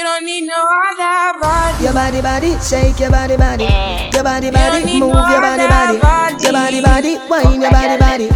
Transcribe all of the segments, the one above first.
You don't need no other body. Your body, body, shake your body, body. Your body, body, move your body, body. Your body, body, wine your body, body.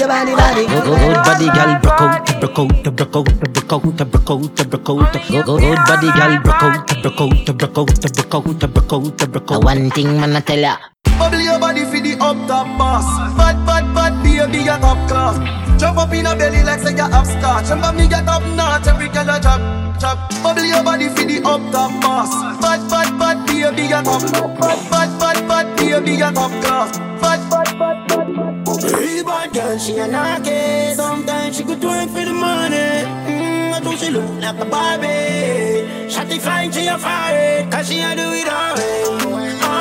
Your body, body. Good, good body, girl, broke out, broke out, broke out, broke out, broke out, broke out. Good, good body, girl, broke out, broke out, broke out, broke out, broke out, broke out. One thing, man, I tell ya. Bubble your body for the up top boss. Fat, fat, fat, baby, you top class. Jump up in a belly like say you have scotch. And me get up notch, every girl a drop, drop. Bubble your body for the up top boss. Fat, fat, fat, baby, you top. Fat, fat, fat, fat, baby, you top class. Fat, fat, fat, fat, fat. Real bad girl, she a knocky. Sometimes she could work for the money. Mm, I think she look like a Barbie. Shotty flying, she a fire. Cause she a do it all way.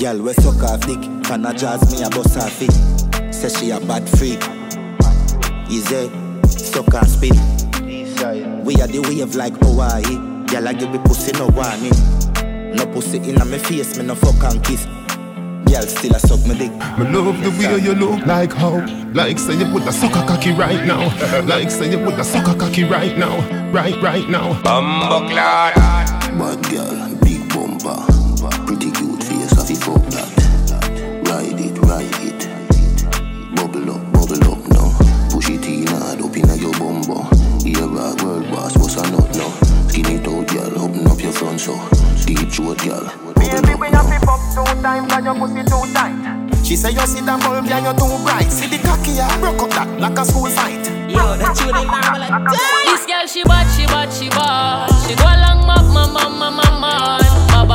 Girl, we suck off dick. Can a jazz me a bust off it. Say she a bad freak. Easy, suck and spit. We are the wave like Hawaii. Girl, I give me pussy no warning. No pussy in me face, me no fuck and kiss. Girl, still a suck me dick. Me love the way you look like how Like say you put a sucker cocky right now Like say you put a sucker cocky right now Right, right now Bumbo clot Bad girl, big bumper. Fuck that. Ride it, ride it. Bubble up, bubble up now. Push it in hard up inna your bumbo. Here a world boss, what's a nut now? Skin it out, girl, open up your front so. Deep throat, girl. Baby, we have to fuck two times and your pussy too tight. She say you see that bulb and you're too bright. See the cocky, I broke up that like a school fight. Yo, that tune in now like This girl she bad, she bad, she bad. She go along ma ma ma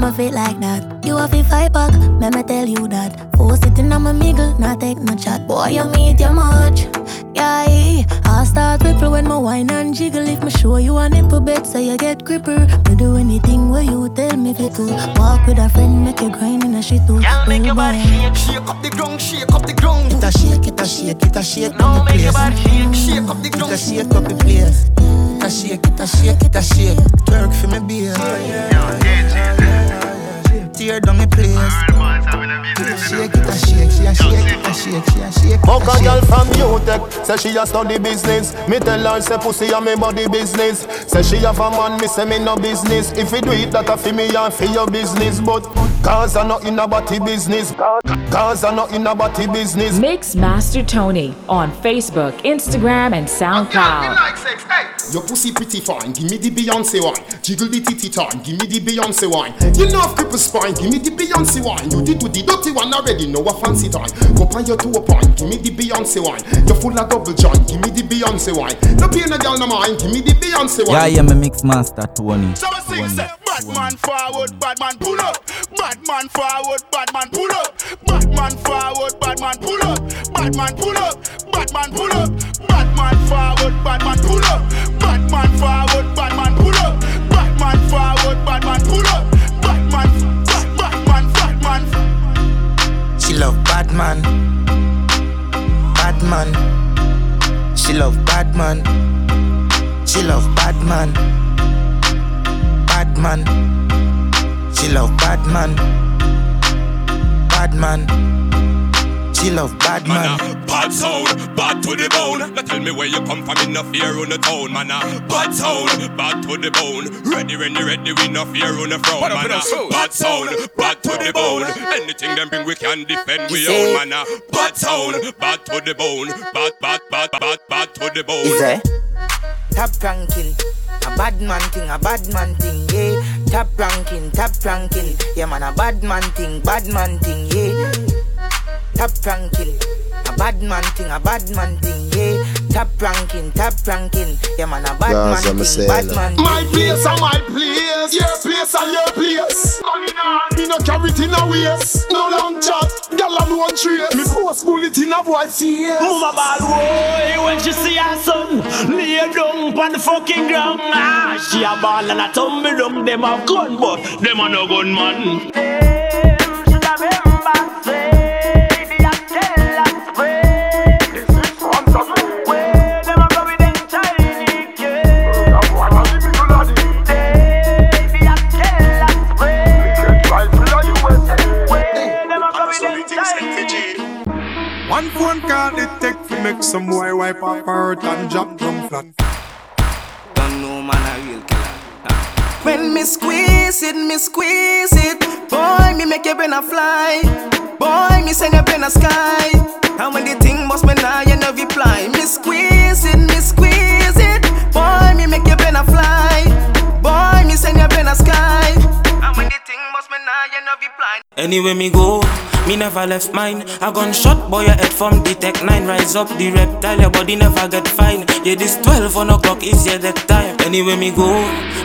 my feet like that. You have to fight back, let me tell you that. Force sitting on my mingle, not take no chat. Boy, you meet your much. Yeah, I start ripple when my wine and jiggle. If me show you a nipple bet, so you get gripper. Me do anything where you tell me to do. Walk with a friend, make you grind in a shit too. Girl, make your body shake. Shake up the ground, shake up the ground. It a shake, it a shake, it a shake Now up the make your body shake. Shake up the It a ground. shake up the place. It a shake, it a shake, it a shake. Twerk for me beer. Tear down the place. Shake, it a shake, she a shake, a shake, she a shake. Fuck a a girl from UTech, say she a study business. Me tell her say pussy a me body business. Say she have a man, me say me no business. If you do it, that a fi me and fi your business. But cause I not in a body business. Cause I not in a body business. Mix Master Tony on Facebook, Instagram, and SoundCloud. like sex, hey. Your pussy pretty fine, give me the Beyonce wine. Jiggle the titty time, give me the Beyonce wine. You know cripple spine, give me the Beyonce wine. You did do the dirty one already, know a fancy time. Go on your two point, give me the Beyonce wine. You're full of double joint, give me the Beyonce wine. No pain a girl no mind, give me the Beyonce wine. Yeah, yeah, me mix master Tony. So I sing, say, bad man forward, bad man pull up. Bad man forward, bad man pull up. Bad man forward, bad man pull up. Bad man pull up. Bad man pull up. Bad man forward, bad man pull up. Bad man forward, bad man pull up. Bad man forward, bad man pull up. Bad man, bad, bad man. She love bad man. Bad man. She love bad man. She love bad man. Bad man. She love bad man. Bad man. She love bad man. Man, a bad sound, bad to the bone. Now tell me where you come from, in no fear on the town, man. a Bad sound, bad to the bone. Ready, ready, ready, we no fear on the front, man. with a us, fool? Bad sound, bad to the bone. Anything them bring, we can defend we own, man. a Bad sound, bad to the bone. Bad, bad, bad, bad, bad to the bone. Is it? Top ranking. A bad man thing, a bad man thing, yeah. Top ranking, top ranking. Yeah, man, a bad man thing, bad man thing, yeah. Top ranking. A bad man thing, a bad man thing, yeah. Top ranking, top ranking. Yeah, man, a bad Gaza, man thing, say bad that. man My place and my place, your place and your place. Me no carry it in a waist, no long chat. Girl a one trace. Me post bullet in a boy face. Mama bad boy when she see her son lay down on the fucking ground. Ah, she a ball and a tumble down. Them have gun, but them a no gun man. Some boy wipe off her hurt and drop drum flat. Don't know man a real killer. When me squeeze it, me squeeze it. Boy, me make your brain a fly. Boy, me send your brain a sky. And when the thing must me now, you know reply. Me squeeze it, me squeeze it. Boy, me make your brain a fly. Boy, me send your brain a sky. And when the thing must be now, you know reply. Anywhere me go, me never left mine. A gunshot boy, your head from the tech 9. Rise up the reptile, your body never get fine. Yeah, this 12 on o'clock is yeah that time. Anywhere me go,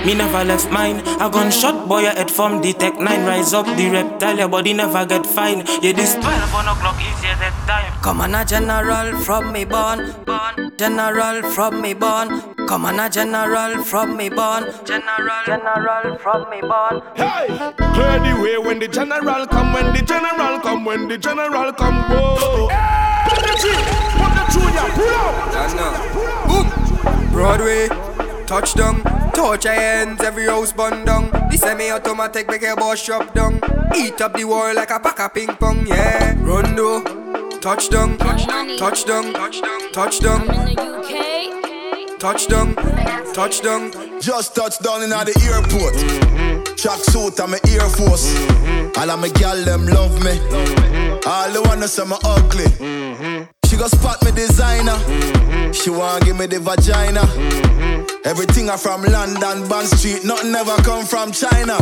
me never left mine. A gunshot boy, your head from the tech 9. Rise up the reptile, your body never get fine. Yeah, this 12 on o'clock is yeah that time. Come on a general from me born. born. General from me born. Come on a general from me born. General, general from me born. Hey, clear the way when the general come, when the general come, when the general come. Whoa. Energy, put the junior, pull up. Boom. Broadway, touchdown. Touch your hands, every house bun down. The semi-automatic make your boss shop down. Eat up the world like a pack of ping pong, yeah. Rondo, Touch dung, touchdown, touch dung, touchdown, touchdown, touchdown, touchdown, touchdown. Just touched down in the airport. Mm. Track suit and my Air Force. Mm-hmm. All of my gal them love me. Mm-hmm. All the wanna say me ugly. Mm-hmm. She go spot me designer. She want give me the vagina. Everything I from London, Bond Street, nothing ever come from China.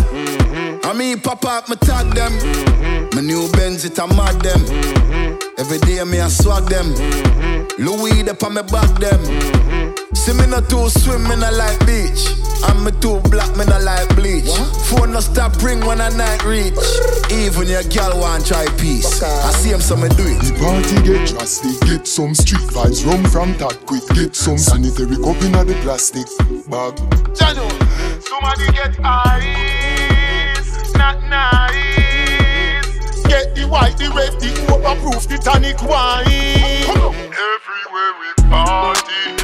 I mean, pop up, me tag them. My new Benz, it a mad them. Every day me I swag them. Louis, they on me back them. See me not too swim, in not like beach. I'm me too black, me not like bleach. Phone no stop ring when I night reach. Even your girl want try peace. I see him, so me do it. The party get drastic, get some street vibes, rum from that quick, get some sanitary cup in the plastic bag. Jano, somebody get ice, not nice. Get the white, the red, the overproof, the tonic wine. Everywhere we party,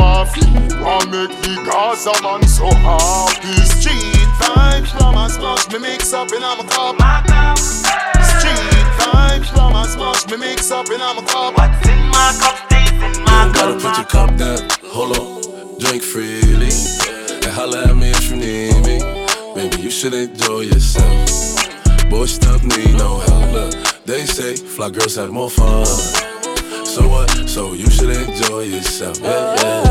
People want feel, make the Gaza man so happy. Street vibes, from a smash, me mix up in I'm a cup. Street vibes, from a smash, me mix up in I'm a cup. What's in my cup stays in my Gotta put your cup down, hold on, drink freely. And holla at me if you need me. Maybe you should enjoy yourself. Boy, stop need no help. Look, they say fly girls have more fun. So what? So you should enjoy yourself. Yeah, yeah, you should enjoy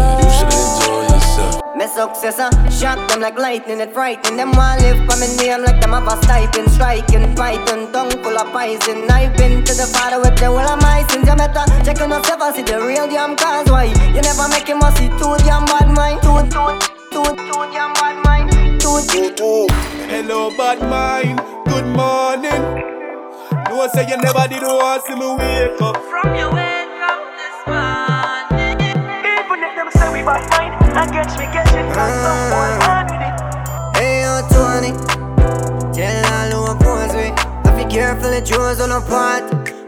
yourself. Me successor, shock them like lightning, it frighten them want live for me name like them have a stipend, striking, fighting, tongue full of poison. I've been to the father with the whole of my sins. You better check on yourself and see the real damn cause why you never make him a see too damn bad mind, too, too, too, too damn bad mind, too, too, too. Hello, bad mind. Good morning. No say you never did want see me wake up. From your wake up this morning. Even if them say we bad mind, I catch me catching cause someone mad with it. Hey, yo, Tony. Tell all who oppose me. I be careful, it draws on a part.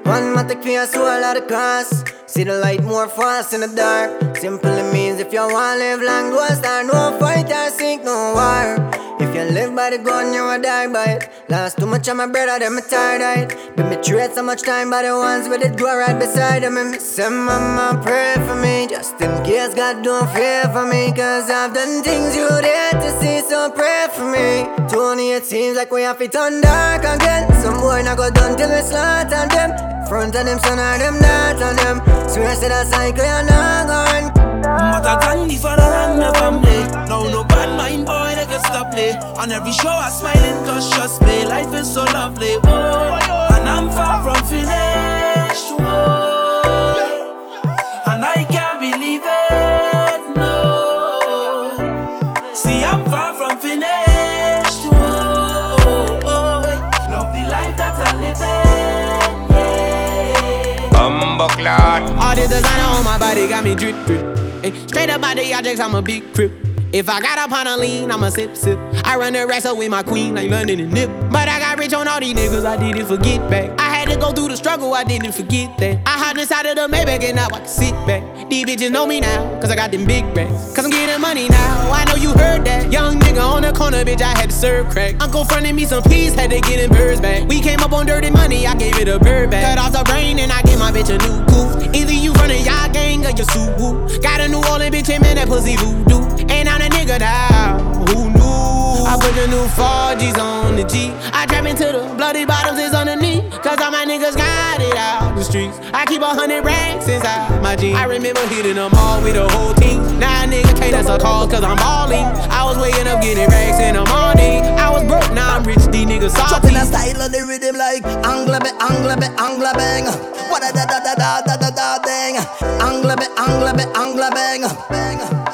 One matic for your soul of the cross. See the light more fast in the dark. Simply means if you want to live long, don't start no fight or seek no war. If you live by the gun, you will die by it. Lost too much of my brother, them me tired it. Been betrayed so much time by the ones with it go right beside them. And say, Mama, pray for me, just in case God don't fear for me. Cause I've done things you dare to see, so pray for me. Tony, it seems like we have to turn dark again. Some boy not go done till we slaughter them. Front of them, son of them, not on them. Swear to that cycle, you're not going. But I thank the father my family. No, boy, they can stop me. On every show I smiling, cause trust me, life is so lovely. Whoa, and I'm far from finished. Whoa, and I can't believe it. No, see, I'm far from finished. Whoa, love the life that I'm living. Yeah. Bumbuckler. All the designer on my body got me drip drip. Ay, straight up out the objects, I'm a big crip. If I got up on a lean, I'ma sip sip. I run the wrestle with my queen like London and Nip. But I got rich on all these niggas, I didn't forget back. I had to go through the struggle, I didn't forget that. I hide inside of the Maybach and now I can sit back. These bitches know me now, cause I got them big racks. Cause I'm getting money now, I know you heard that. Young nigga on the corner bitch, I had to serve crack. Uncle fronted me some peace, had to get in birds back. We came up on dirty money, I gave it a bird back. Cut off the brain and I gave my bitch a new goof. Either you running y'all gang or you Subaru. Got a New Orleans bitch, and man, that pussy voodoo. I'm a who knew? I put the new 4Gs on the G. I trap into the bloody bottoms is underneath. Cause all my niggas got it out the streets. I keep a hundred racks inside my jeans. I remember hitting them all with the whole team. Now a nigga can't a calls cause I'm balling. I was waking up getting racks in the morning. I was broke, now I'm rich, these niggas salty. Chopping a style on the rhythm like Angla be, Angla be, Angla bang. What a da da da da da da da dang. Angla be, Angla be, Angla bang. bang.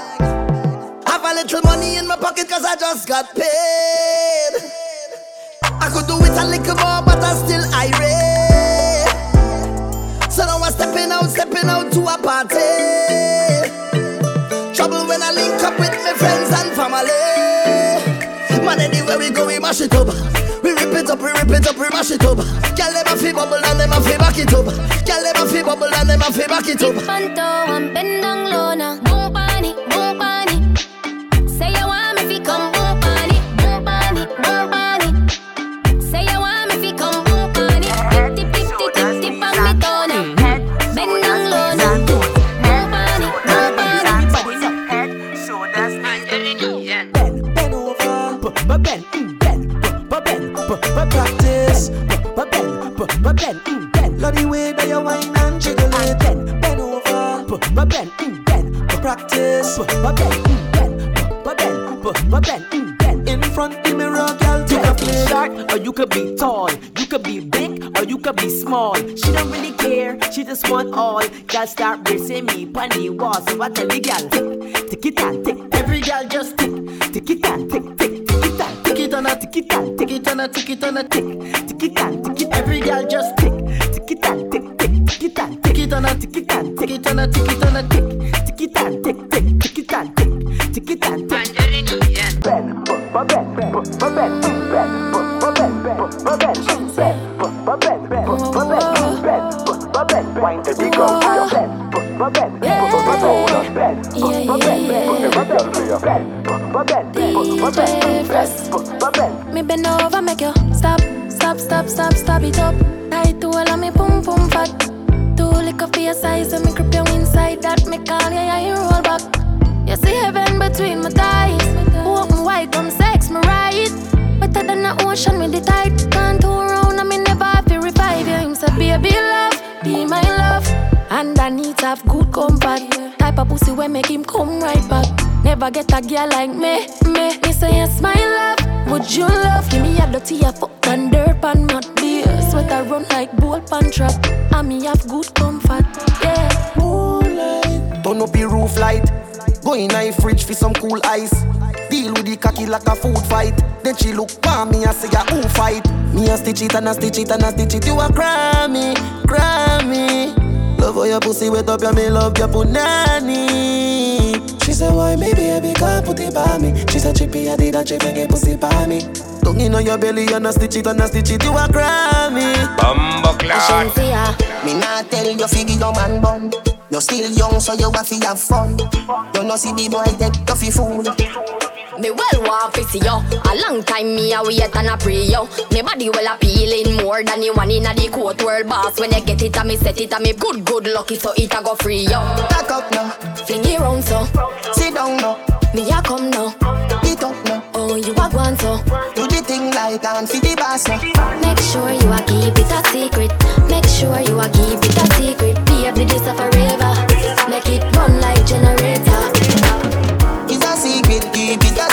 Little money in my pocket cause I just got paid. I could do it a little more but I still irate. So now I'm stepping out, stepping out to a party. Trouble when I link up with my friends and family. Man, anywhere we go, we mash it up. We rip it up, we rip it up, we mash it up. Girl, them a fi bubble and them a fi back it up. Girl, them a fi bubble and them a fi back it up. Panto and bend down Tell the girl? Stitch it and a stitch it and a stitch it. You a Grammy, Grammy. Love how your pussy wet up, yeah, me love your punani. She said, why me baby can't put it by me? She said, chippy, I did a chip and get pussy by me. Tongue in on your belly and a stitch it and a stitch it. You a Grammy. Bumbo Shantia, ah, me not tell you figure your man bun. You still young, so you have to have fun. You know see the boy you fi fool. Me well want to see yo. A long time me a wait and a pray yo. Me body well appealing more than you one inna the court world boss. When you get it, a me set it, a me good good lucky so it a go free yo. Back up now, Fling it round so. sit down now, Me a come now. get up now. Oh you a go on so. Do the thing like and fi the boss now. Make sure you a keep it a secret. Make sure you a keep it a secret. Be Baby this a forever. Make it run like generator.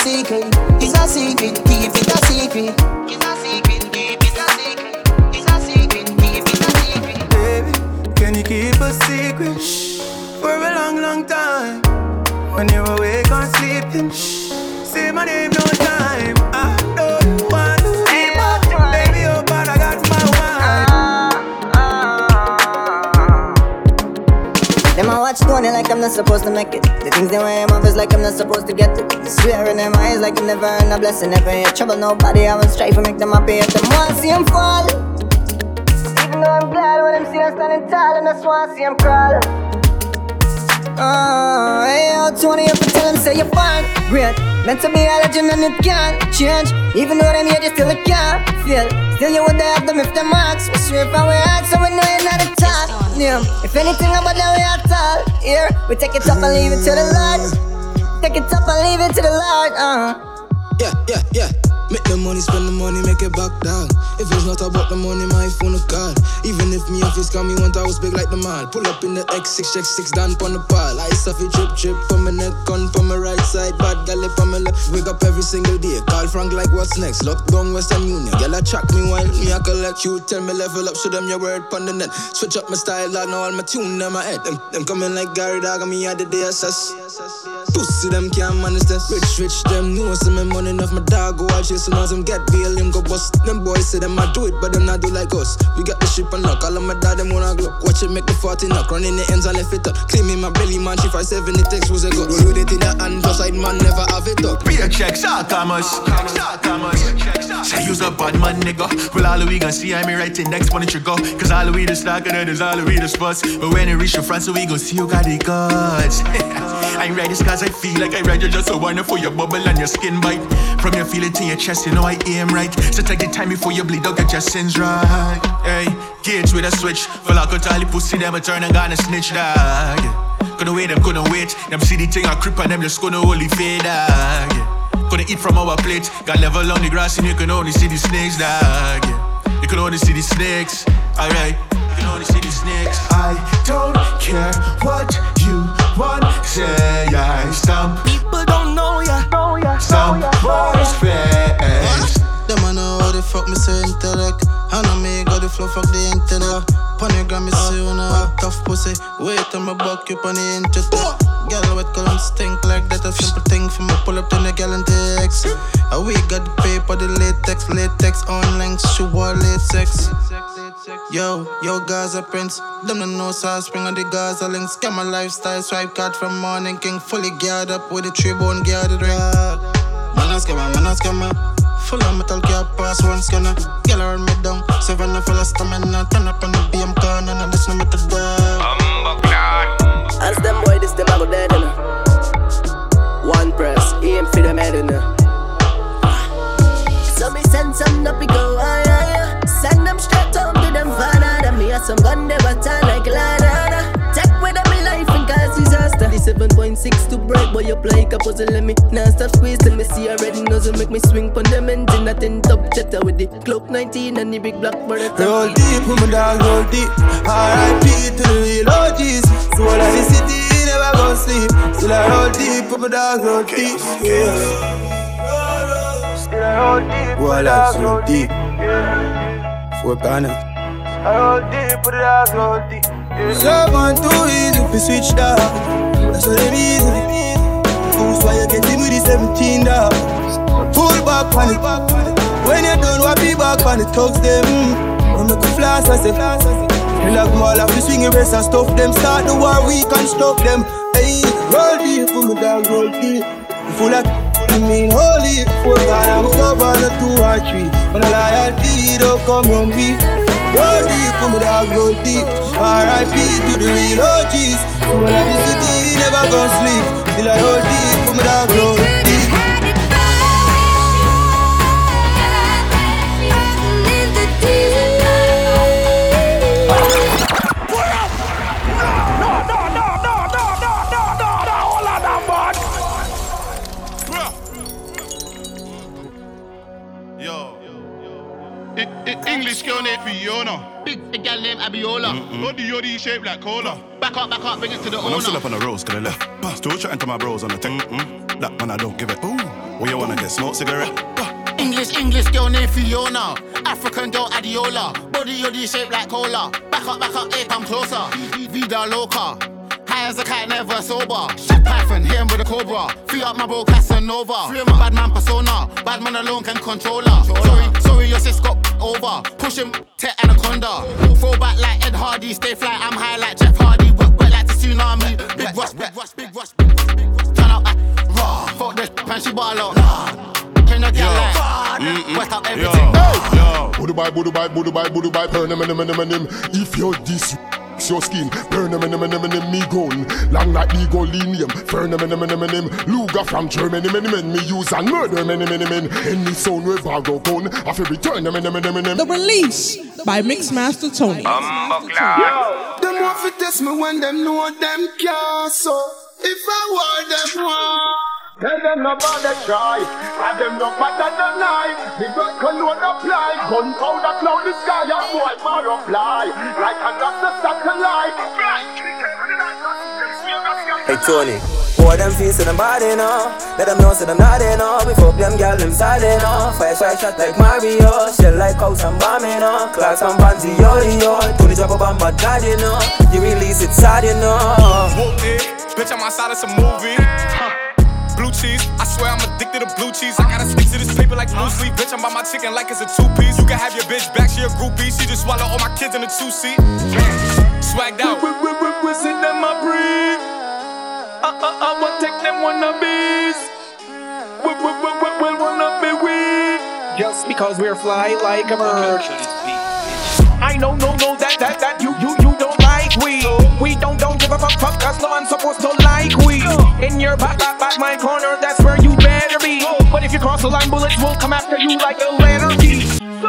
Secret. It's a secret, keep it a secret. It's a secret, keep it a secret. It's a secret, keep it a secret. Baby, can you keep a secret Shh, for a long, long time? When you're awake or sleeping, shh, say my name no time. Watch Tony like I'm not supposed to make it. The things wear him off is like I'm not supposed to get it. They swear in them eyes like you never earn a blessing. Never in trouble, nobody. I will strive to make them happy. If them want see him fall. Even though I'm glad when them see him standing tall, and I just want see him crawl. Oh, hey, yo, Tony, you can tell him say you're fine. Great. Meant to be a legend and it can't change. Even though I'm here, you still can't feel. Still you would have them if them marks. We straight from we act, so we know you're not a talk. Yeah. If anything about that we at all, here we take it up and leave it to the Lord. Take it up and leave it to the Lord. Uh. Yeah, yeah, yeah. Make the money, spend the money, make it back down. If it's not about the money, my phone a call. Even if me office call me one was big like the mall. Pull up in the X6, check 6 down on the pile. I suffer drip, drip from my neck, gun from my right side. Bad gal from my left. Wake up every single day. Call Frank like what's next. Lock down Western Union. Girl, I track me while me, I collect you. Tell me level up, show them your word on the net. Switch up my style, I know all my tune in my head. Them, them coming like Gary Dog, me at the day assess. Pussy them can't manage this. Rich, rich, them know some my money enough. My dog go out chasing us, them get bail, him go bust. Them boys say them I do it, but them not do like us. We got the ship and lock, all of my dad them wanna glock. Watch it make the 40 knock, running the ends and left it up. Claim me my belly man, she 5 7 it takes was a go. Roll with it in the hand, just side man never have it up. Be a check, shot Thomas. Shot Thomas. Say you's a bad man, nigga. Well, all we gonna see, I me right in next one trigger. Cause all we the stock and there's all we the spots. But when it reach the front, so we gon' see you got the guts. I ain't ready cause I feel like I ride you just a wonder for your bubble and your skin bite. From your feeling to your chest, you know I aim right. So take the time before you bleed out, get your sins right. Hey, gauge with a switch. For like a tally pussy, them a turn and gonna snitch dog. Yeah. Couldn't wait, them couldn't wait. Them see the thing I creep and them just gonna only fade dog. Yeah. Couldn't eat from our plate. Got level on the grass and you can only see the snakes dog. You can only see the snakes. Alright. You can only see the snakes. I don't care what you want. Say I stamp. People don't know ya. know ya, Stamp boys face. Them I know how the fuck me say intellect. I know me got the flow, fuck the internet. Ponygram me uh. see you know tough pussy. Wait till me buck you on the internet. Uh. Girl with column stink like that. A simple thing for me pull up to the gal and text. Uh. uh, we got the paper, the latex, latex online, shoe wall latex. Yo, yo, Gaza Prince. Them the no sauce spring on the Gaza links. Get my lifestyle, swipe card from morning king. Fully geared up with the tree bone geared ring. Man, a scammer, man, a scammer. Full of metal cap, pass one scanner. Girl around me down. Seven full of stamina. Turn up on the BM corner. And this no matter down. As them boy, this them I go dead in One press, aim for them head in ah. So me send some nappy go high, high, some gun they but turn like Lanada. Take with them in life and cause disaster. The 7.6 to break, boy, you play like a puzzle. Let me now stop squeezing. Me see already nozzle, make me swing pon them engine. That in top chetter with the Glock 19 and the big black bird. Roll deep, with my dog roll deep. R.I.P. to the real OGs. Soul of the city, never gon' sleep. Still I roll deep, with my dog roll deep. Yeah. Still I roll deep, with my dog roll deep. For Ghana. I roll deep, with the dog roll deep. Someone too easy to switch down. That's what it is. Who's why you getting with the 17 down? Full back on it. When you done, what be back on the thugs them. I'm make a flash, I say. Relax, more like we swing a race and stuff them. Start the war, we can stop them. Hey, roll deep, for my dog, roll deep. Full of I mean, holy, for God, I'm covered two or three. But a loyalty don't come from me. Roll deep, my dog, roll deep. R.I.P. to the real OGs. Full of the city, never gon' sleep. Till I roll deep, my dog, roll deep. English girl named Fiona. Big, big girl named Abiola. Body yoddy shaped like cola. Back up, back up, bring it to the Man, I'm still up on the roads, to the left. Still chatting to my bros on the tech. Mm-mm. That man, I don't give it. Ooh. What you wanna get? Smoke cigarette? English, English girl named Fiona. African girl Adiola. Body yoddy shaped like cola. Back up, back up, hey, come closer. Vida loca. High as a kite, never sober. Shit Python, hit him with a cobra. Free up my bro Casanova. Free my bad man persona. Bad man alone can control her. Sorry, sorry, your sis got over. Push him to anaconda. Throw back like Ed Hardy. Stay fly, I'm high like Jeff Hardy. Wet, wet like the tsunami. Big rush, big rush, big rush, big rush, big rush. Turn up like raw. Fuck this, pan she ball out. Can you get like Wet up everything. Yo, Budu bye, budu bye, budu bye, budu bye, burn him, him, him, him, him. If you're this, fix your skin. Burn them in them in them in them me gun. Long like the Golinium. Burn them in them in them in them. Luger from Germany, many men me use and murder many many men. Any sound we bag go gun. I feel return them in them in them in them. The release by Mixmaster Tony. Um, Yo, them want to test me when them know them can't so. If I want them want. Tell them no bother try, and them no matter the night. The gun cologne apply, gunpowder cloud the sky, a boy more fly, like a the satellite. Hey Tony, boy them feel say them body now. Let them know say them not there now. We fuck them gal them side now. Fire shot shot like Mario, shell like house and bombing now. Class and pansy yo yo. Tony drop up on my daddy now. You release it sad you know. Whoop it, bitch I'm outside of some movie. Huh. Blue cheese, I swear I'm addicted to blue cheese. I gotta stick to this paper like blue sleep. Bitch, I'm by my chicken like it's a two piece. You can have your bitch back, she a groupie. She just swallow all my kids in a two seat. Swagged out. We, we, we, we see them a breathe. Uh, uh, uh, we'll take them wannabes. We, we, we, we, we wanna be we. Just because we're fly like a bird. I know, no, no, that, that, that you, you, you don't like we. We don't, don't give a fuck, fuck, cause no one's supposed to like we. In your back, back, back, my corner, that's where you better be. But if you cross the line, bullets will come after you like a letter T. Murder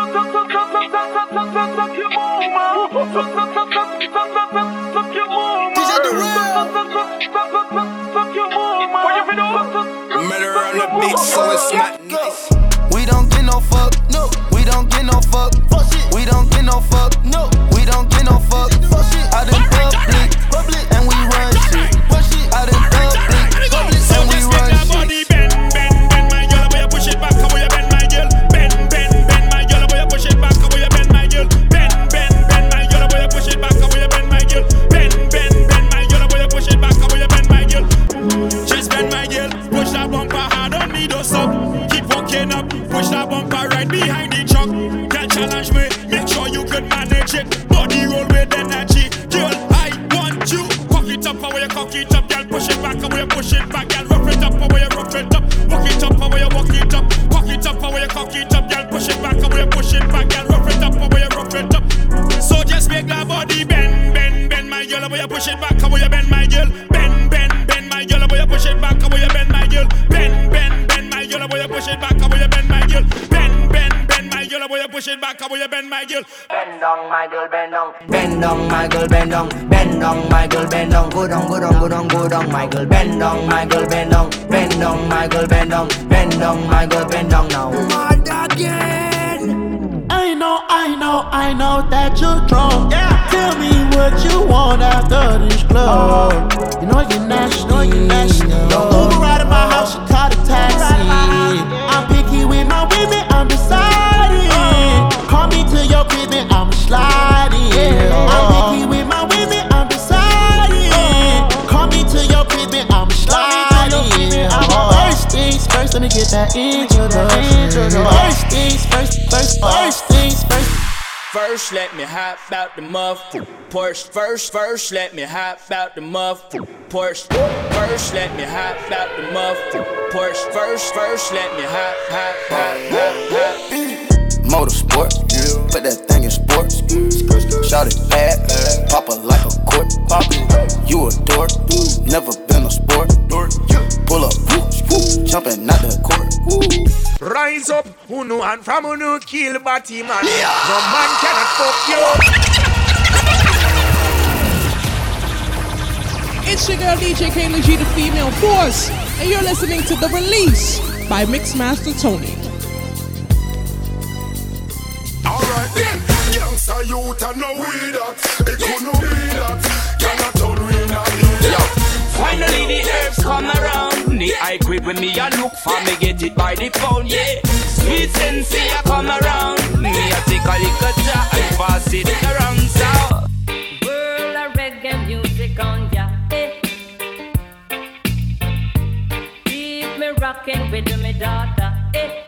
on the beat, so it's not nice. We don't get no fuck, no. We don't get no fuck. fuck shit. We don't get no fuck, no. We don't get no fuck. Out in public, public, Bend down, let me get that introduction. First first, let me hop out the muff Porsche. First, first, let me hop out the muff Porsche. First, let me hop out the muff Porsche. First, first, let me hop, hop, hop, hop, hop. Motorsport, put that thing in sports. Shout it bad, pop it like a court. You a dork, never been a sport. Pull up, jumping out the court. Rise up, Uno and from Uno kill Batty man. No man cannot fuck you. It's your girl DJ Kayla G, the female force, and you're listening to The Release by Mixmaster Tony. Alright then, youngster youth and no weed that. It could no be that. Cannot turn we not hear Finally the herbs come around The I quit with me I look for me get it by the phone yeah Sweet sensei I come around Me I take a little jar and pass it around so World of reggae music on ya eh. Keep me rocking with me daughter eh.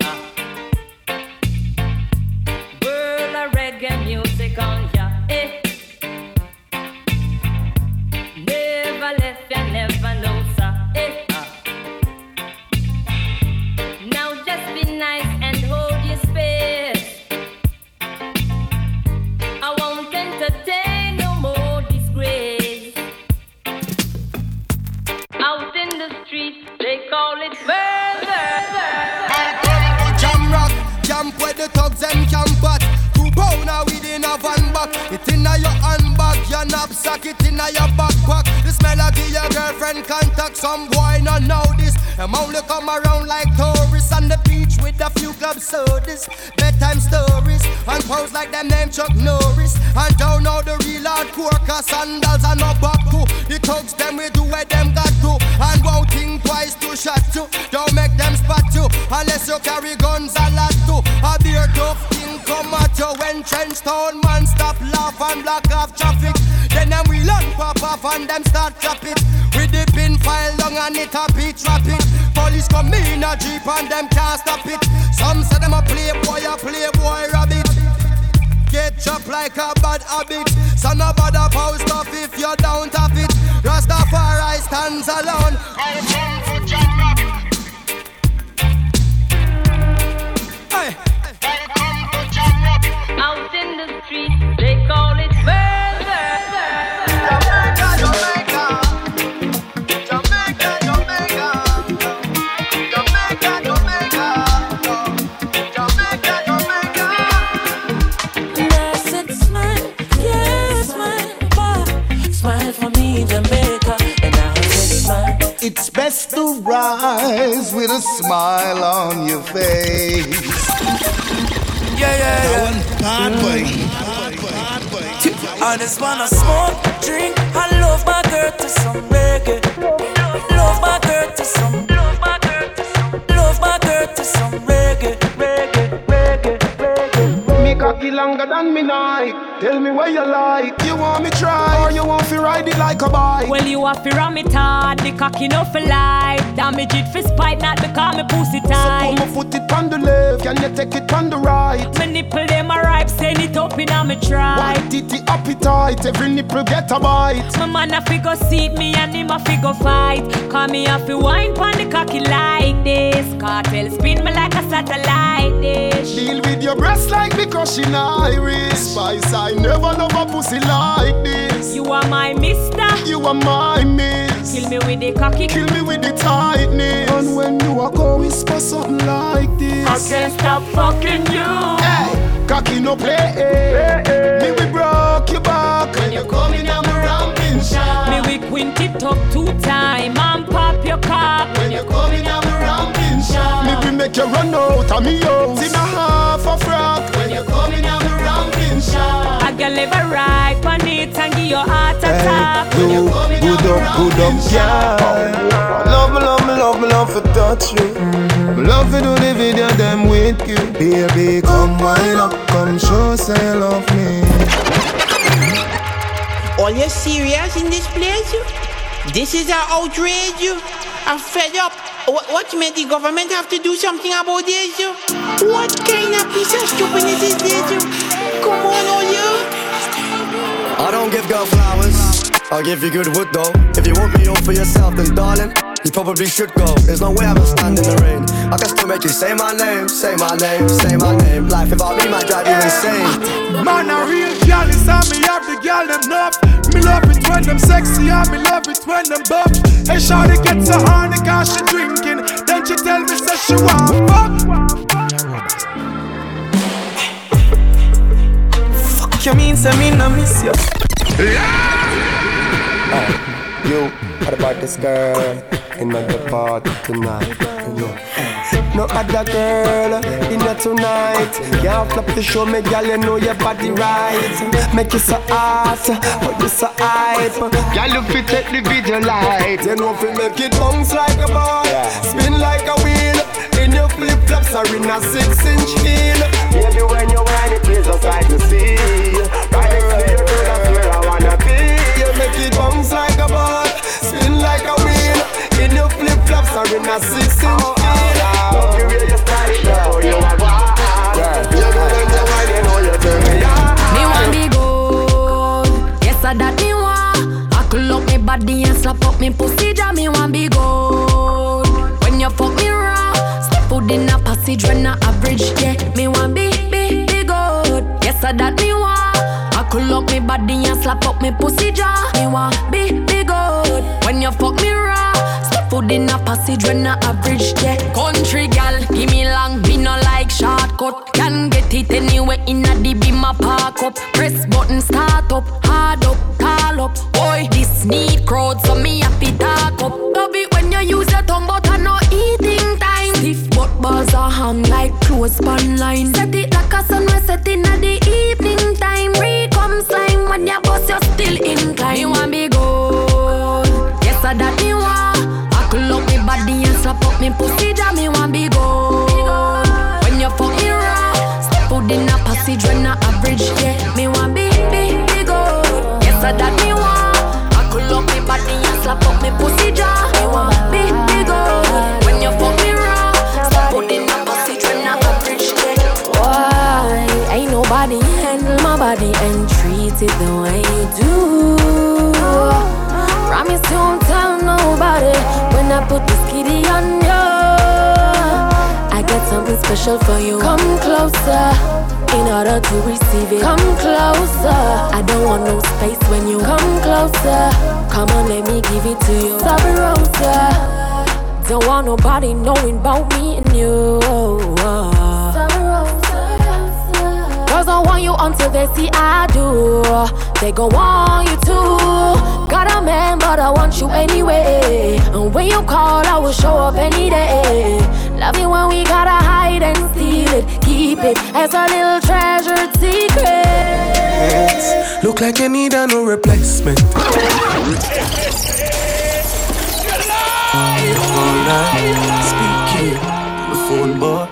I just wanna smoke, drink, I love my girl to some reggae. Love my girl to some, love my girl to some, love my girl to some reggae, reggae, reggae, reggae. Me cocky longer than me night. Tell me what you like. You want me try or you want to ride it like a bike? Well, you have to ram it hard, the cocky no for life. Damage it for spite, not because me pussy tight. So come put it on the left, can you take it on the right? My nipple them a ripe, send it up in a me try. White titty appetite, every nipple get a bite. My man a figure seat me and him a figure fight. Call me a fi wine pon the cocky like this. Cartel spin me like a satellite dish. Deal with your breast like because she Irish. Spice, I never love a pussy like this. You are my mister. You are my miss. Kill me with the cocky. Kill me with the tightness. And when you are go whisper something like this. I can't stop fucking you. Hey, cocky no play. Me we broke your back when you come in I'm a ramping shot. Me we quint it up two time and pop your cock. When you come in I'm a ramping shot. Me we make you run out of me house in a half a frock. When you come in I'm a ramping shot. I can live a ride on it and give your heart attack. Hey, you good up, good up, girl. Love me, love me, love me, love to touch you. Me love to do the video them with you. Baby, come wind up, come show say you love me. Are you serious in this place? You? This is an outrage. You. I'm fed up. What, what you mean the government have to do something about this? You? What kind of piece of stupidness is this? You? Come on, all you. I don't give girl flowers. I'll give you good wood though. If you want me all for yourself, then darling, you probably should go. There's no way I'm gonna stand in the rain. I can still make you say my name, say my name, say my name. Life without me might drive you insane. Man, a real girl is how me have the girl them enough. Me love it when them sexy and me love it when them buff. Hey, shawty get so horny cause she drinking. Then she tell me say she want fuck. Fuck you mean say me no miss you. Uh, you are about this girl in the party tonight. You. No other girl in there tonight. Can't flip to show me, girl, you know your body right. Make you so hot, but you so hype. Girl, you fit take the video light. You know if you make it bounce like a ball, spin like a wheel. In your flip flops or in a six inch heel. Baby, when you whine it, please just like to see. Right next to girl, that's where I wanna be. You make it bounce like a ball, spin like a flip in a six inch heel. Love the way you style it, now you are wild. You know when you whine, you know you turn me want be gold. Yes, I that me want. I could up me body and slap up me pussy. That me want be gold. When you fuck me raw, step foot in a passage when I average. Yeah, me want be be be gold. Yes, I that me want. I could up me body and slap up me pussy jaw. Me want be be gold. When you fuck me raw, foot in a passage when I average. Yeah, country gal, give me long, me no like short cut. can get it anywhere in a beam a park up. Press button start up, hard up, call up. Boy, this need crowd, so me happy talk up. Love it when you use your tongue, but I no eating time. Stiff but balls are hung like clothes pan line. Set it like a sun, we set in at the evening time. Re come slime when you bust, you still incline. You want up me pussy, that me want be gold. When you fuck me raw, step out in a passage when I average, yeah. Me want be, be, be gold. Yes, I that me want. I could up me body and slap up me pussy jaw. Me want be, be gold. When you fuck me raw, step out in a passage when I average, yeah. Why ain't nobody handle my body and treat it the way special for you. Come closer in order to receive it. Come closer. I don't want no space when you come closer. Come on, let me give it to you. Sabi Rosa. Don't want nobody knowing about me and you. Girls don't want you until they see I do. They gon' want you too. Got a man, but I want you anyway. And when you call, I will show up any day. Love it when we gotta hide and steal it. Keep it as a little treasured secret. Look like you need a new replacement. All night, speaking on the phone, boy,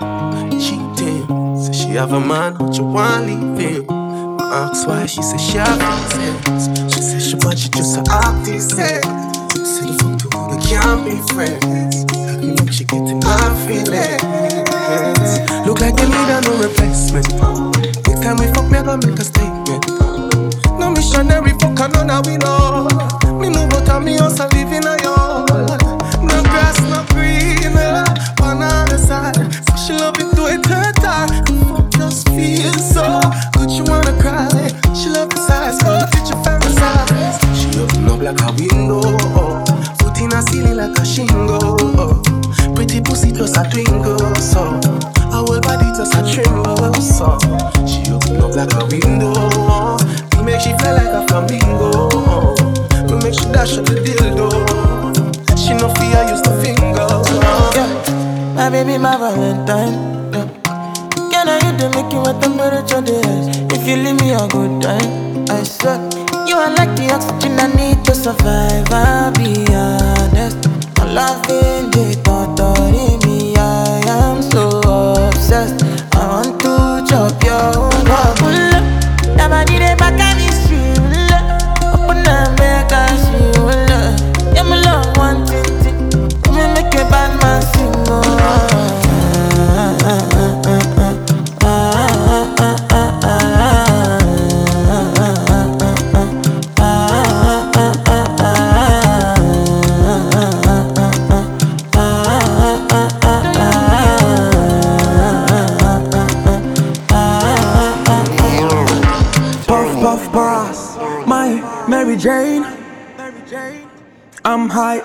cheating. Say she have a man, but you want leave him. I ask why, she say she have reasons. She say she want you just to artist. Say the fuck to we can't be friends. You she getting my feelings. Look like you need a new replacement. Next time we fuck, me I gonna make a statement. No missionary fuck, I know now we know. Me move out of me house, I live in a yard. No grass, no green, uh, on the side. So she love it to it her time. Just feel so good, you wanna cry. She love the size, but it's your fantasize. She open up like a window, foot in a ceiling like a shingle. Pretty pussy plus a twinkle, so her whole body just a tremble, so she open up like a window. Oh. We make she fly like a flamingo. Oh. We make she dash at the dildo. She no fear use the finger. Yeah, my baby, my Valentine. Yeah. Can I hit the you what temperature there is? If you leave me a good time, I swear. You are like the oxygen I need to survive. I'll be honest. I'm loving the thought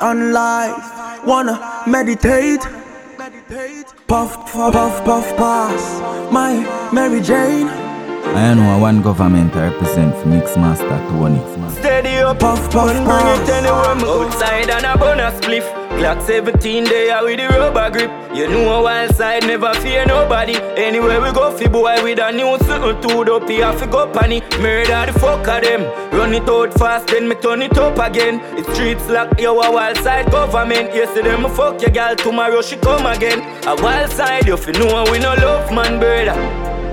on life. Wanna meditate. Puff, puff, puff, puff, pass. My Mary Jane. I know one government I represent for Mixmaster Tony. Steady up, puff, puff, bring it anywhere outside and a bonus spliff. Glock 17 there with the rubber grip. You know a wild side never fear nobody. Anywhere we go, fi boy with a new something to up, have to go panny. Murder the fuck of them. Run it out fast, then me turn it up again. It's streets lock, yo a wild side government. Yesterday me fuck your girl, tomorrow she come again. A wild side, you fi know we no love man, brother.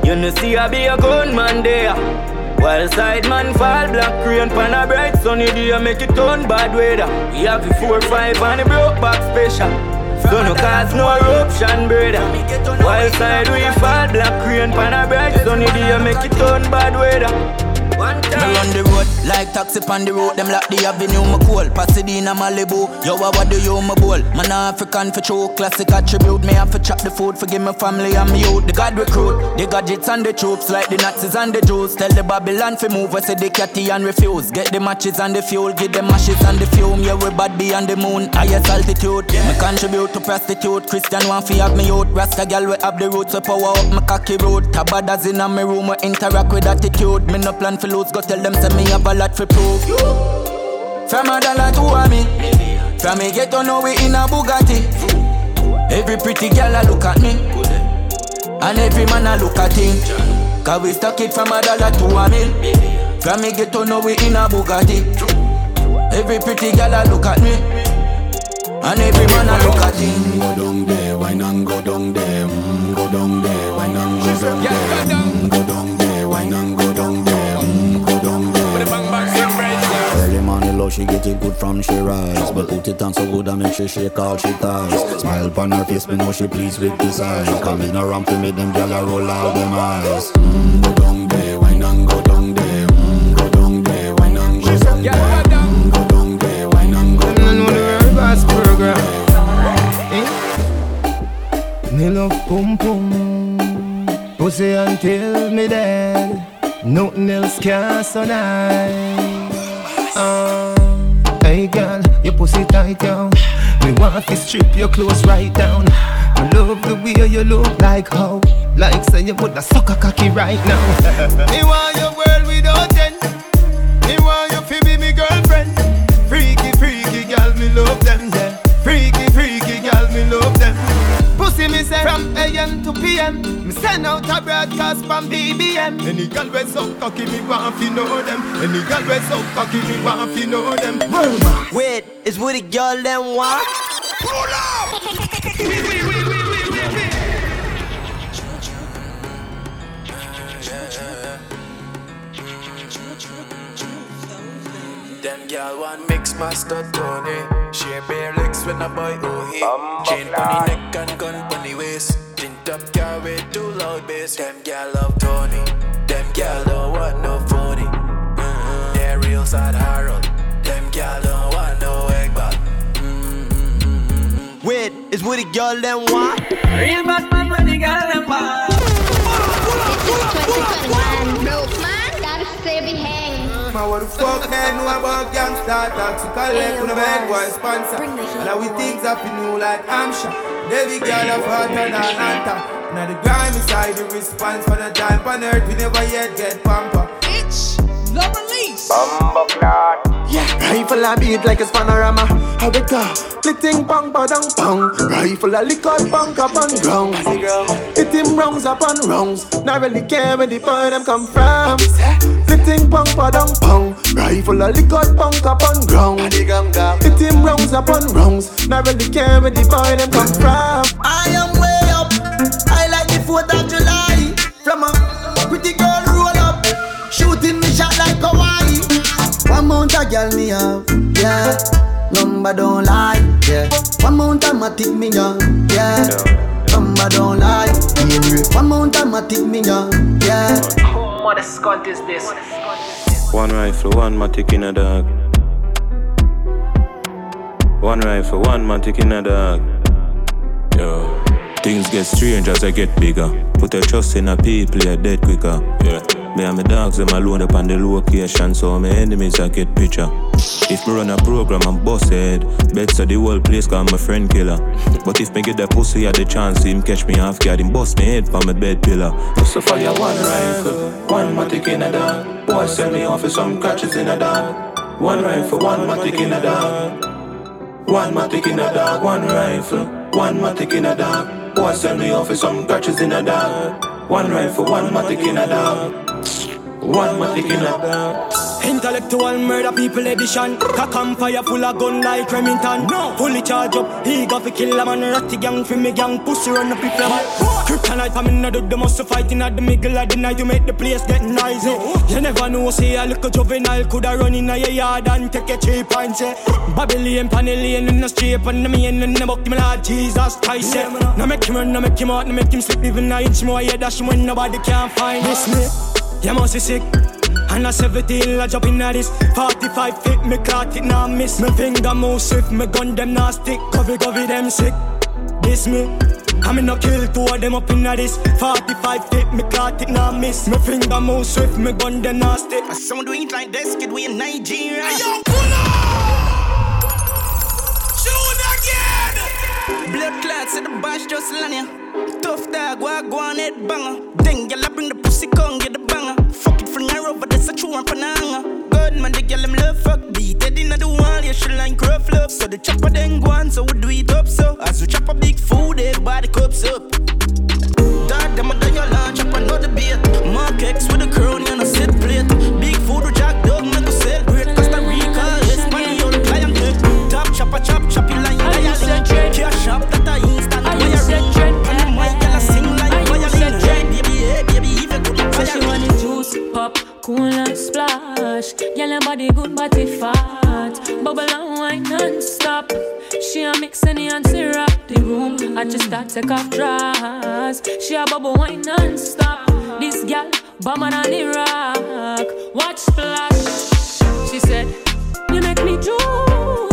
You know see I be a gunman there. Wild side man fall black rain pan a bright sunny day make it turn bad weather. We have the four five and the broke back special. So no cause no eruption, brother. Wild side we fall black rain pan a bright sunny day make it turn bad weather. One time. Me run the road like taxi on the road. Them lock the avenue, my cool. Pasadena, Malibu. Yo, what do you, my bowl? Man, African for true. Classic attribute. Me have to chop the food. Forgive my family and me youth. The God recruit. The gadgets and the troops. Like the Nazis and the Jews. Tell the Babylon for move. I say the catty and refuse. Get the matches and the fuel. Give them ashes and the fume. Yeah, we bad beyond the moon. Highest altitude. Me contribute to prostitute. Christian want fi have me youth. Rasta gal we have the roots. So power up my cocky road. Tabadas in a me room. We interact with attitude. Me no plan for lose. Go tell them say me have a lot for prove. From a dollar to a me. From me get to know we in a Bugatti. Every pretty girl a look at me. And every man a look at him. Cause we stuck it from a dollar to a mil. From me get know we in a Bugatti. Every pretty girl a look at me. And every man a look at him. Go down there, wine and go down there. Mm, go down there, wine and go down there. Mm, she get it good from she rise. But put it on so good I make she shake all she ties. Smile upon her face, me know she pleased with this eye Come in around to me, them gyal roll out them eyes. Mm, Go down there, wine and go down there? Mm, Go down there, wine and go down there? Mm, Go down there, wine and go down there? Reverse program. Me love pum pum, pussy until me dead. Nothing else can so nice. Uh, your pussy tight down. Me want to strip your clothes right down. I love the way you look like how, like say you put a sucker cocky right now. me want your world without end. Me want you to be me girlfriend. Freaky, freaky girl, me love them. From AM to PM. Me send out a broadcast from BBM. Any girl we so cocky, me want fi know them. Any girl we so cocky, me want fi know them. Wait, is what the girl them want? Pull up! Them girl want mix master Tony. Share bare legs when I buy Ohi. Chain pony neck and gun pony waist. Tint up car with too loud bass. Them girl love Tony. Them girl don't want no phony. Mm-hmm. They're real sad Harold. Them girl don't want no egg back. Wait, is what the girl them want? Real bad man when the girl them want. Broke Man, what the fuck they know about gangsta talk? So collect on the bad boy sponsor. And now we things up in new like Hampshire. Every girl of hotter than Atlanta. Now the grimy side, the response for the time on earth, we never yet get pamper. It's the release. Yeah, rifle a beat like a panorama. How they go? Flitting bang badang bang. Rifle a lick out bang up on ground. Hit him rounds up on rounds. Not really care where the boy them come from. Flitting bang badang bang. Rifle a lick out bang up on ground. Hit him rounds up on rounds. Not really care where the boy them come from. I am way up. I like the 4th of July. From a pretty girl One mount a girl me have, yeah. Number don't lie, yeah. One mount a matic me young, yeah. Number don't lie, Henry. One mount a matic me young, yeah. What a scunt is this? One rifle, one matic in a dog. One rifle, one matic in a dog. Yo, things get strange as I get bigger. Put your trust in a people, you're dead quicker. Yeah. Me and my dogs, them alone up on the location, so my enemies I get picture. If me run a program, I'm boss head. Bet so the whole place cause my friend killer. But if me get that pussy at the chance, him catch me half guard, him bust me head for my bed pillar. So your one rifle, one matic in a dog. Boy, send me off for some catches in a dog. One rifle, one matic in a dog. One matic in a dog, one rifle, one matic in a dog. Boy, send me off for some catches in a dog. One rifle, one matic in a dog. One matic in a. Intellectual murder people edition. Cock and fire full of gun like Remington. No. Fully charge up. He got to kill a man. Ratty gang for me gang. Pussy run up people. Kryptonite no do the most fighting at the middle of the night to make the place get noisy. You never know, say a little juvenile coulda run in your yard and take a cheap and say Babylon, Panellian in the street and the main in the book, me Lord Jesus Christ. Yeah. Now make him run, now make him out, now make him slip even an inch more. Yeah, dash when nobody can find this me. You must be sick. And a 17 I drop in at this. 45 fit me caught it now miss. Me finger move swift me gun them now stick. Covey covey them sick. This me. I me no kill two of them up in this. 45 fit me caught it now miss. Me finger move swift me gun them now stick. Someone doing it like this kid we in Nigeria. Hey, yo, pull up! Shoot again! Blood clots at the bash just land Tough dog, walk go on head banger. Then gyal I bring the pussy come over, that's a true one for hanger Good man, the gyal them love fuck beat. Head inna the wall, yeah, she like rough love. So the chopper then go on, so we do it up so. As we chop a big food, everybody cups up. Dad, them a done your lunch, chop another beer. Mark X with a crown, and a set plate. Big food with Jack Dog, make us celebrate. Costa Rica, Espanyol, client Top chopper, chop, chop, you line, dialing Cash shop, that a instant wiring On pop, cool and splash. Girl, her body good, body fat. Bubble and wine non-stop. She a mix any and syrup the room. I just start take off dress. She a bubble wine non-stop. This girl, bomber than Iraq. Watch splash. She said, you make me juice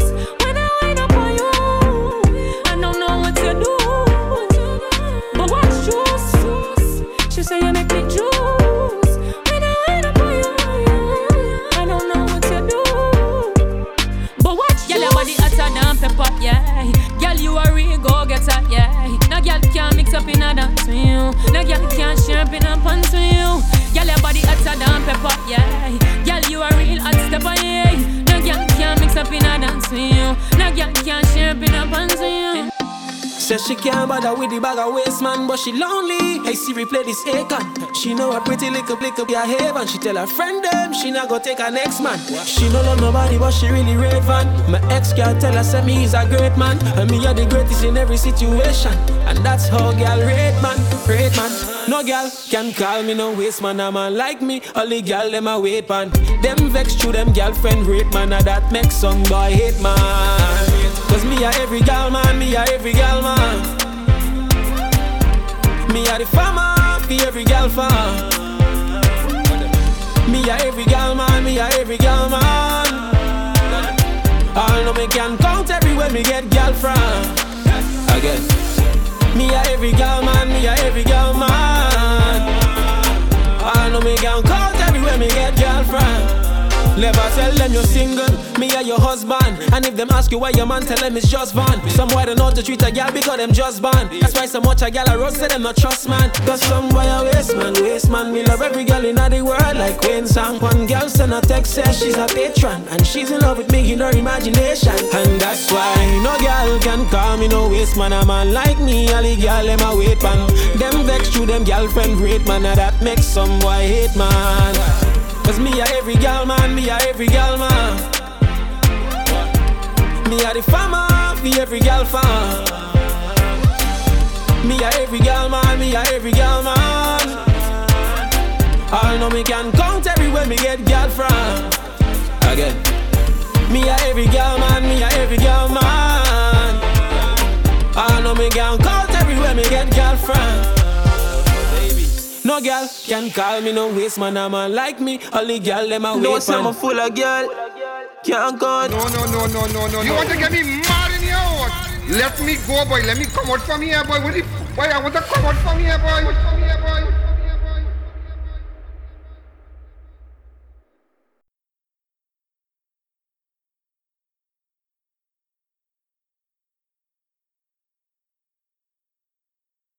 she can't bother with the bag of waste man, but she lonely. Hey Siri, play this Akon. She know a pretty little blick up your haven. She tell her friend them she not go take her next man. She no love nobody, but she really relevant. My ex girl tell her say me is a great man, and me are the greatest in every situation. And that's how girl rate man, rate man. No girl can call me no waste man, a man like me. Only girl them a man. Them vex through them girlfriend rate man, and that makes some boy hate man. Cause me a every gal man, me a every gal man. Me a the farmer, for every gal farm. Me a every gal man, me a every gal man. All know me can count everywhere me get gal from. Again. Me a every gal man, me a every gal man. All know me can count everywhere me get gal from. Never tell them you're single, me or your husband. And if them ask you why your man, tell them it's just fun. Some boy don't know to treat a girl because them just born. That's why so much a girl a roast say them not trust man. Cause some boy a waste man, waste man. Me love every girl in the world like Wayne Song. One girl send a text says she's a patron. And she's in love with me in her imagination. And that's why no girl can call me no waste man. A man like me, all the girl them a wait man. Them vex through them girlfriend rate man. And that makes some boy hate man. Cause me a every gal man, me a every gal man. Me a the farmer, for every gal farm. Me a every gal man, me a every gal man. All know me can count everywhere me get gal from. Again. Me a every gal man, me a every gal man. No girl can call me no waste man, a man like me. Only girl them a wait No, say man. I'm full of girl. Can't count. No, no, no, no, no, no. You want to get me mad in your house? Let me go, boy. Let me come out from here, boy. What the, boy, I want to come out from here, boy. From here, boy.